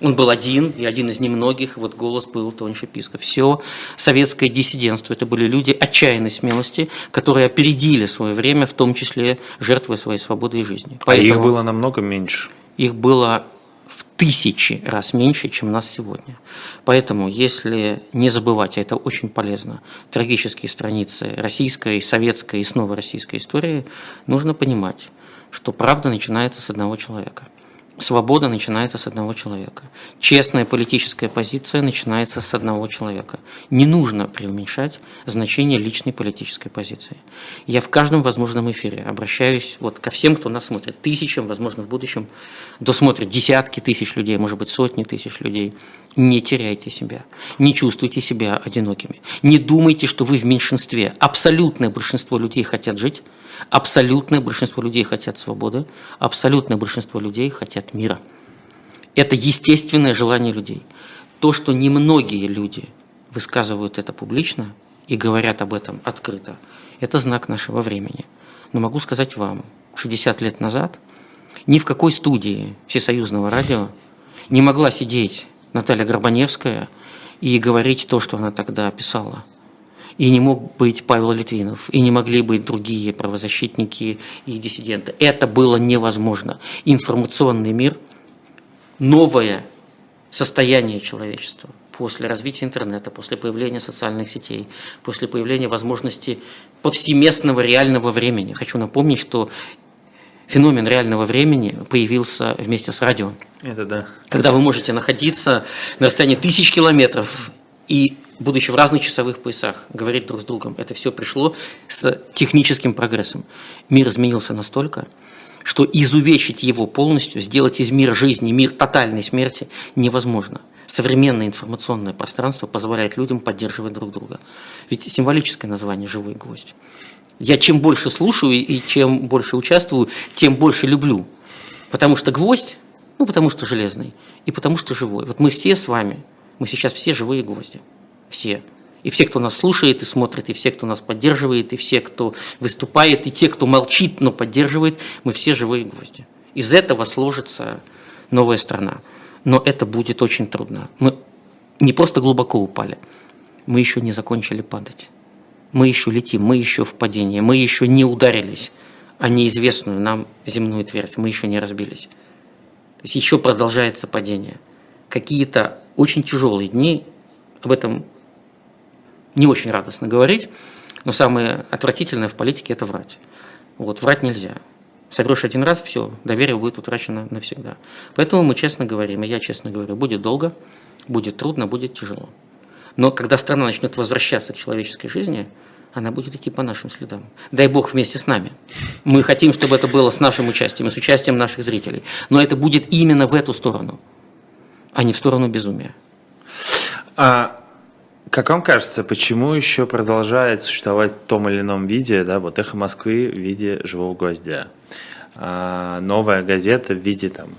он был один, и один из немногих, вот голос был тоньше писка. Все советское диссидентство, это были люди отчаянной смелости, которые опередили свое время, в том числе жертвуя своей свободы и жизни. Поэтому а их было намного меньше. Их было тысячи раз меньше, чем нас сегодня. Поэтому, если не забывать, а это очень полезно, трагические страницы российской, советской и снова российской истории, нужно понимать, что правда начинается с одного человека. Свобода начинается с одного человека. Честная политическая позиция начинается с одного человека. Не нужно преуменьшать значение личной политической позиции. Я в каждом возможном эфире обращаюсь вот ко всем, кто нас смотрит, тысячам, возможно, в будущем досмотрят десятки тысяч людей, может быть, сотни тысяч людей. Не теряйте себя, не чувствуйте себя одинокими. Не думайте, что вы в меньшинстве. Абсолютное большинство людей хотят жить, Абсолютное большинство людей хотят свободы, абсолютное большинство людей хотят мира. Это естественное желание людей. То, что немногие люди высказывают это публично и говорят об этом открыто, это знак нашего времени. Но могу сказать вам, 60 лет назад ни в какой студии Всесоюзного радио не могла сидеть Наталья Горбаневская и говорить то, что она тогда писала – и не мог быть Павел Литвинов, и не могли быть другие правозащитники и диссиденты. Это было невозможно. Информационный мир, новое состояние человечества после развития интернета, после появления социальных сетей, после появления возможности повсеместного реального времени. Хочу напомнить, что феномен реального времени появился вместе с радио. Это да. Когда вы можете находиться на расстоянии тысяч километров и будучи в разных часовых поясах, говорить друг с другом. Это все пришло с техническим прогрессом. Мир изменился настолько, что изувечить его полностью, сделать из мира жизни мир тотальной смерти невозможно. Современное информационное пространство позволяет людям поддерживать друг друга. Ведь символическое название «живой гвоздь». Я чем больше слушаю и чем больше участвую, тем больше люблю. Потому что гвоздь, ну потому что железный, и потому что живой. Вот мы все с вами, мы сейчас все живые гвозди все. И все, кто нас слушает и смотрит, и все, кто нас поддерживает, и все, кто выступает, и те, кто молчит, но поддерживает, мы все живые гвозди. Из этого сложится новая страна. Но это будет очень трудно. Мы не просто глубоко упали, мы еще не закончили падать. Мы еще летим, мы еще в падении, мы еще не ударились о неизвестную нам земную твердь, мы еще не разбились. То есть еще продолжается падение. Какие-то очень тяжелые дни, об этом не очень радостно говорить, но самое отвратительное в политике – это врать. Вот, врать нельзя. Соврешь один раз, все, доверие будет утрачено навсегда. Поэтому мы честно говорим, и я честно говорю, будет долго, Будет трудно, будет тяжело. Но когда страна начнет возвращаться к человеческой жизни, она будет идти по нашим следам. Дай Бог вместе с нами. Мы хотим, чтобы это было с нашим участием и с участием наших зрителей. Но это будет именно в эту сторону, а не в сторону безумия. А как вам кажется, почему еще продолжает существовать в том или ином виде, да, вот «Эхо Москвы» в виде живого гвоздя, а новая газета в виде там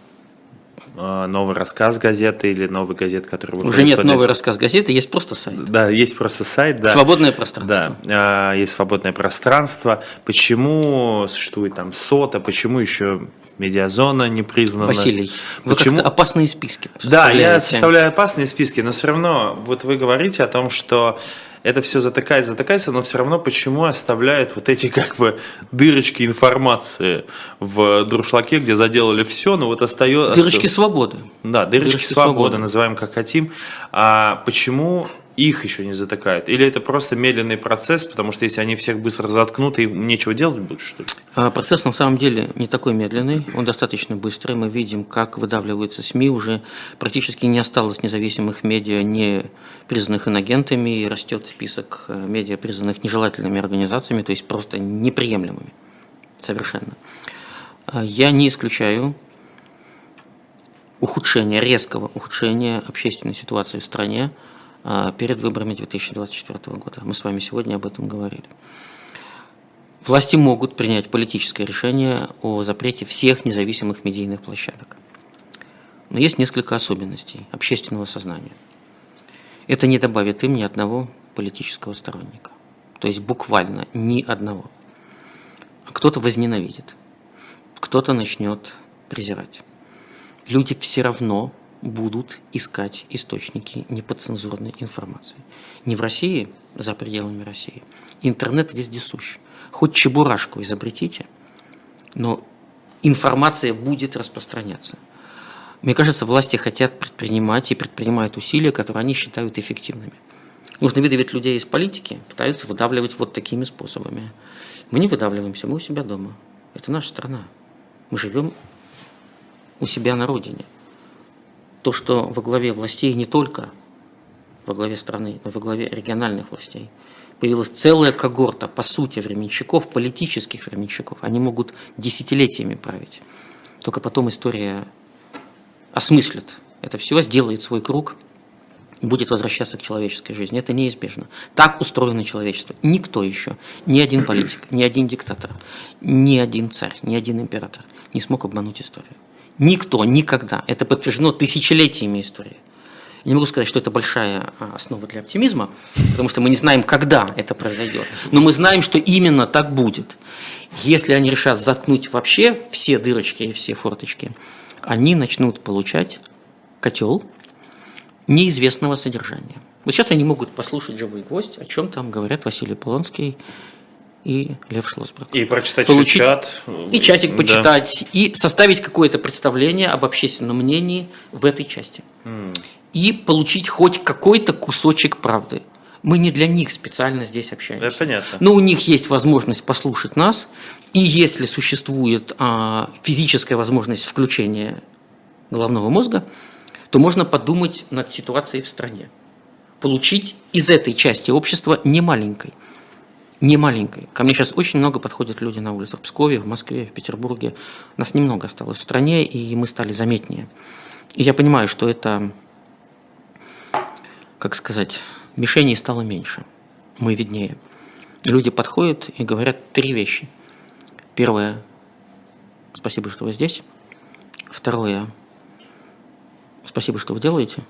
а, новый рассказ газеты или новый газет, который Уже нет под... новый рассказ газеты, есть просто сайт. Да, есть просто сайт, да. Свободное пространство. Да, есть свободное пространство. Почему существует там сота, почему еще медиазона не признана. Василий, вы Почему? опасные списки Да, я составляю опасные списки, но все равно, вот вы говорите о том, что это все затыкается, затыкается, но все равно почему оставляет вот эти как бы дырочки информации в друшлаке, где заделали все, но вот остается... Дырочки свободы. Да, дырочки, дырочки свободы, свободы, называем как хотим. А почему их еще не затыкают? Или это просто медленный процесс, потому что если они всех быстро заткнут, им нечего делать будет, что ли? А, процесс на самом деле не такой медленный, он достаточно быстрый. Мы видим, как выдавливаются СМИ, уже практически не осталось независимых медиа, не признанных инагентами, и растет список э, медиа, признанных нежелательными организациями, то есть просто неприемлемыми совершенно. А, я не исключаю ухудшения, резкого ухудшения общественной ситуации в стране, перед выборами 2024 года. Мы с вами сегодня об этом говорили. Власти могут принять политическое решение о запрете всех независимых медийных площадок. Но есть несколько особенностей общественного сознания. Это не добавит им ни одного политического сторонника. То есть буквально ни одного. Кто-то возненавидит, кто-то начнет презирать. Люди все равно будут искать источники неподцензурной информации. Не в России, за пределами России. Интернет вездесущ. Хоть чебурашку изобретите, но информация будет распространяться. Мне кажется, власти хотят предпринимать и предпринимают усилия, которые они считают эффективными. Нужно выдавить людей из политики, пытаются выдавливать вот такими способами. Мы не выдавливаемся, мы у себя дома. Это наша страна. Мы живем у себя на родине то, что во главе властей не только во главе страны, но во главе региональных властей появилась целая когорта, по сути, временщиков, политических временщиков. Они могут десятилетиями править. Только потом история осмыслит это все, сделает свой круг и будет возвращаться к человеческой жизни. Это неизбежно. Так устроено человечество. Никто еще, ни один политик, ни один диктатор, ни один царь, ни один император не смог обмануть историю. Никто никогда. Это подтверждено тысячелетиями истории. Я не могу сказать, что это большая а, основа для оптимизма, потому что мы не знаем, когда это произойдет. Но мы знаем, что именно так будет. Если они решат заткнуть вообще все дырочки и все форточки, они начнут получать котел неизвестного содержания. Вот сейчас они могут послушать «Живой гвоздь», о чем там говорят Василий Полонский и Лев Шлосберг. И прочитать Получить, чат. И чатик почитать, да. и составить какое-то представление об общественном мнении в этой части. Mm. И получить хоть какой-то кусочек правды. Мы не для них специально здесь общаемся. Да, понятно. Но у них есть возможность послушать нас, и если существует а, физическая возможность включения головного мозга, то можно подумать над ситуацией в стране. Получить из этой части общества немаленькой – не маленькой. Ко мне сейчас очень много подходят люди на улицах в Пскове, в Москве, в Петербурге. Нас немного осталось в стране, и мы стали заметнее. И я понимаю, что это, как сказать, мишеней стало меньше. Мы виднее. Люди подходят и говорят три вещи. Первое – спасибо, что вы здесь. Второе – спасибо, что вы делаете,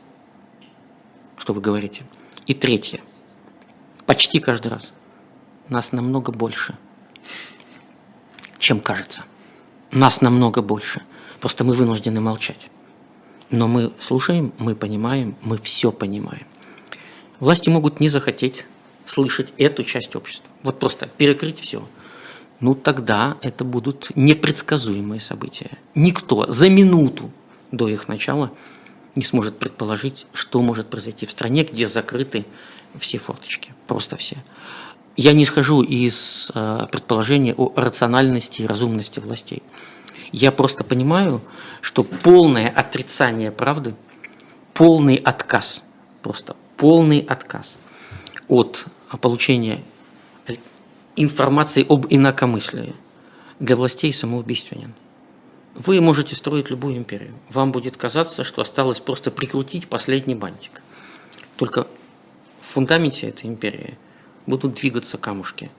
что вы говорите. И третье – почти каждый раз – нас намного больше, чем кажется. Нас намного больше. Просто мы вынуждены молчать. Но мы слушаем, мы понимаем, мы все понимаем. Власти могут не захотеть слышать эту часть общества. Вот просто перекрыть все. Ну тогда это будут непредсказуемые события. Никто за минуту до их начала не сможет предположить, что может произойти в стране, где закрыты все форточки. Просто все. Я не исхожу из э, предположения о рациональности и разумности властей. Я просто понимаю, что полное отрицание правды полный отказ, просто полный отказ от получения информации об инакомыслии для властей самоубийственен. Вы можете строить любую империю. Вам будет казаться, что осталось просто прикрутить последний бантик. Только в фундаменте этой империи будут двигаться камушки,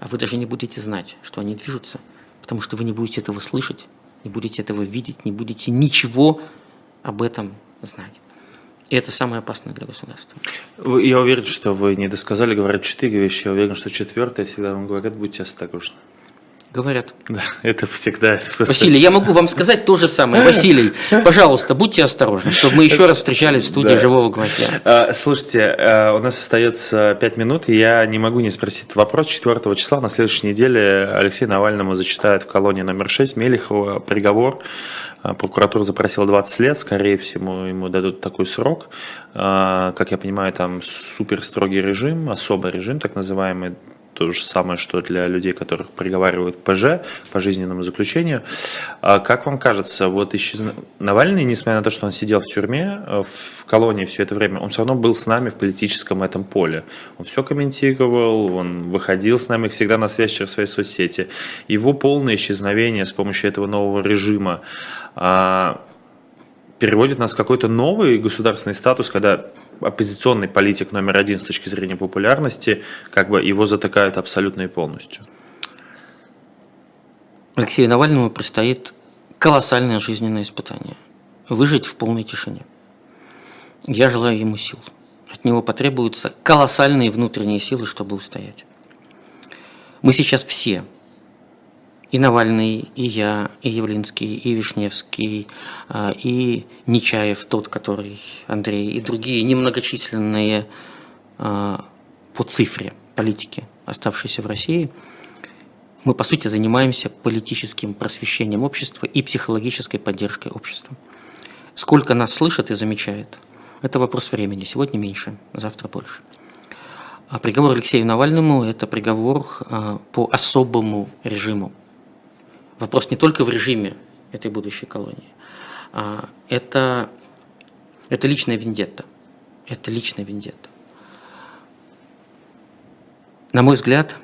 а вы даже не будете знать, что они движутся, потому что вы не будете этого слышать, не будете этого видеть, не будете ничего об этом знать. И это самое опасное для государства. Я уверен, что вы не досказали, говорят четыре вещи. Я уверен, что четвертое всегда вам говорят, будьте осторожны. Говорят. Да, это всегда. Это просто... Василий, я могу вам сказать то же самое. Василий, пожалуйста, будьте осторожны, чтобы мы еще раз встречались в студии да. «Живого гвоздя». А, слушайте, а, у нас остается пять минут, и я не могу не спросить вопрос. 4 числа на следующей неделе Алексей Навальному зачитают в колонии номер 6 Мелихова приговор. А, прокуратура запросила 20 лет, скорее всего, ему дадут такой срок. Как я понимаю, там супер строгий режим, особый режим, так называемый, то же самое, что для людей, которых приговаривают к ПЖ, по жизненному заключению. А как вам кажется, вот исчез... Навальный, несмотря на то, что он сидел в тюрьме, э, в колонии все это время, он все равно был с нами в политическом этом поле. Он все комментировал, он выходил с нами всегда на связь через свои соцсети. Его полное исчезновение с помощью этого нового режима а, переводит нас в какой-то новый государственный статус, когда оппозиционный политик номер один с точки зрения популярности, как бы его затыкают абсолютно и полностью. Алексею Навальному предстоит колоссальное жизненное испытание. Выжить в полной тишине. Я желаю ему сил. От него потребуются колоссальные внутренние силы, чтобы устоять. Мы сейчас все и Навальный, и я, и Явлинский, и Вишневский, а, и Нечаев, тот, который Андрей, и другие немногочисленные а, по цифре политики, оставшиеся в России, мы, по сути, занимаемся политическим просвещением общества и психологической поддержкой общества. Сколько нас слышат и замечает, это вопрос времени. Сегодня меньше, завтра больше. А приговор Алексею Навальному – это приговор по особому режиму вопрос не только в режиме этой будущей колонии, а это, это личная вендетта. Это личная вендетта. На мой взгляд,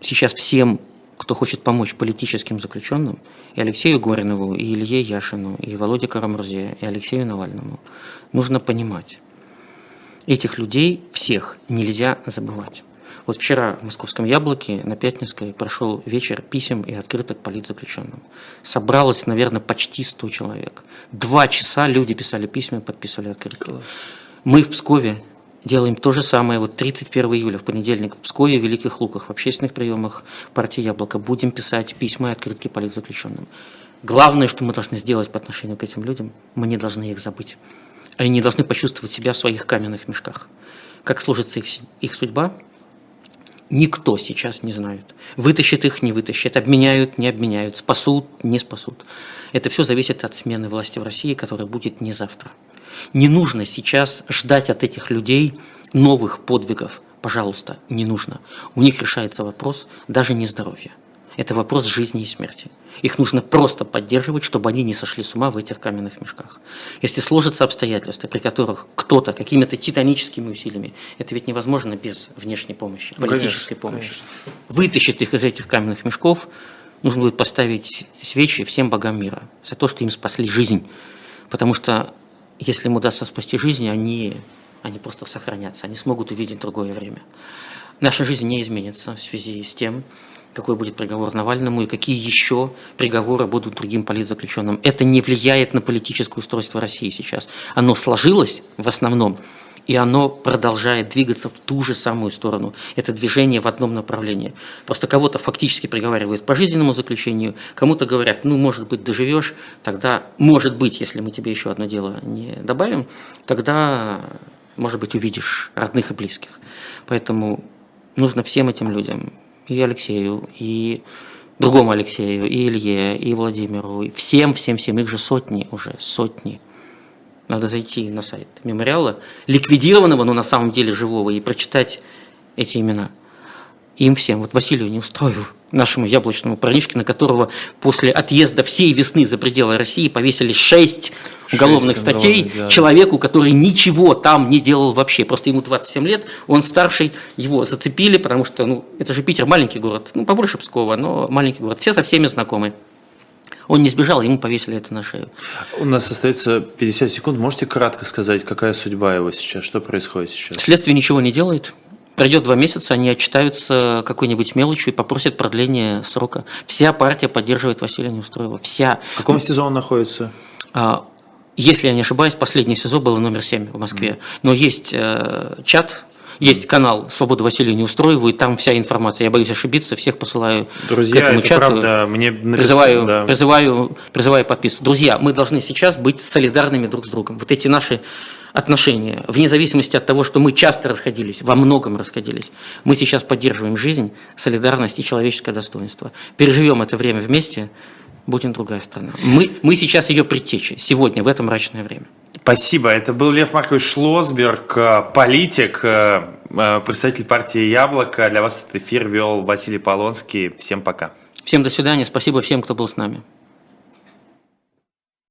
сейчас всем, кто хочет помочь политическим заключенным, и Алексею Горинову, и Илье Яшину, и Володе Карамурзе, и Алексею Навальному, нужно понимать, этих людей всех нельзя забывать. Вот вчера в Московском Яблоке на Пятницкой прошел вечер писем и открыток политзаключенным. Собралось, наверное, почти 100 человек. Два часа люди писали письма, подписывали открытки. Мы в Пскове делаем то же самое. Вот 31 июля, в понедельник, в Пскове, в Великих Луках, в общественных приемах партии «Яблоко» будем писать письма и открытки политзаключенным. Главное, что мы должны сделать по отношению к этим людям, мы не должны их забыть. Они не должны почувствовать себя в своих каменных мешках. Как сложится их, их судьба, никто сейчас не знает. Вытащит их, не вытащит, обменяют, не обменяют, спасут, не спасут. Это все зависит от смены власти в России, которая будет не завтра. Не нужно сейчас ждать от этих людей новых подвигов. Пожалуйста, не нужно. У них решается вопрос даже не здоровья. Это вопрос жизни и смерти. Их нужно просто поддерживать, чтобы они не сошли с ума в этих каменных мешках. Если сложатся обстоятельства, при которых кто-то какими-то титаническими усилиями, это ведь невозможно без внешней помощи, ну, политической конечно, помощи, конечно. вытащит их из этих каменных мешков, нужно будет поставить свечи всем богам мира за то, что им спасли жизнь. Потому что если им удастся спасти жизнь, они, они просто сохранятся, они смогут увидеть другое время. Наша жизнь не изменится в связи с тем, какой будет приговор Навальному и какие еще приговоры будут другим политзаключенным. Это не влияет на политическое устройство России сейчас. Оно сложилось в основном, и оно продолжает двигаться в ту же самую сторону. Это движение в одном направлении. Просто кого-то фактически приговаривают по жизненному заключению, кому-то говорят, ну, может быть, доживешь, тогда, может быть, если мы тебе еще одно дело не добавим, тогда, может быть, увидишь родных и близких. Поэтому нужно всем этим людям и Алексею, и другому Алексею, и Илье, и Владимиру, и всем, всем, всем, их же сотни уже, сотни. Надо зайти на сайт мемориала, ликвидированного, но на самом деле живого, и прочитать эти имена. Им всем, вот Василию не устроил нашему яблочному парнишке, на которого после отъезда всей весны за пределы России повесили шесть уголовных статей да. человеку, который ничего там не делал вообще. Просто ему 27 лет, он старший, его зацепили, потому что, ну, это же Питер, маленький город, ну, побольше Пскова, но маленький город. Все со всеми знакомы. Он не сбежал, ему повесили это на шею. У нас остается 50 секунд. Можете кратко сказать, какая судьба его сейчас? Что происходит сейчас? Следствие ничего не делает. Пройдет два месяца, они отчитаются какой-нибудь мелочью и попросят продление срока. Вся партия поддерживает Василия Неустроева. Вся. В каком СИЗО он находится? А, если я не ошибаюсь, последний СИЗО было номер 7 в Москве. Но есть э, чат, есть канал «Свобода Василию Неустроеву», и там вся информация. Я боюсь ошибиться, всех посылаю Друзья, к этому это чату. правда, мне написано, призываю, да. призываю, призываю подписываться. Друзья, мы должны сейчас быть солидарными друг с другом. Вот эти наши отношения, вне зависимости от того, что мы часто расходились, во многом расходились, мы сейчас поддерживаем жизнь, солидарность и человеческое достоинство. Переживем это время вместе, будем другая страна. Мы, мы сейчас ее предтечи, сегодня, в это мрачное время. Спасибо. Это был Лев Маркович Шлосберг, э, политик, э, э, представитель партии «Яблоко». Для вас этот эфир вел Василий Полонский. Всем пока. Всем до свидания. Спасибо всем, кто был с нами.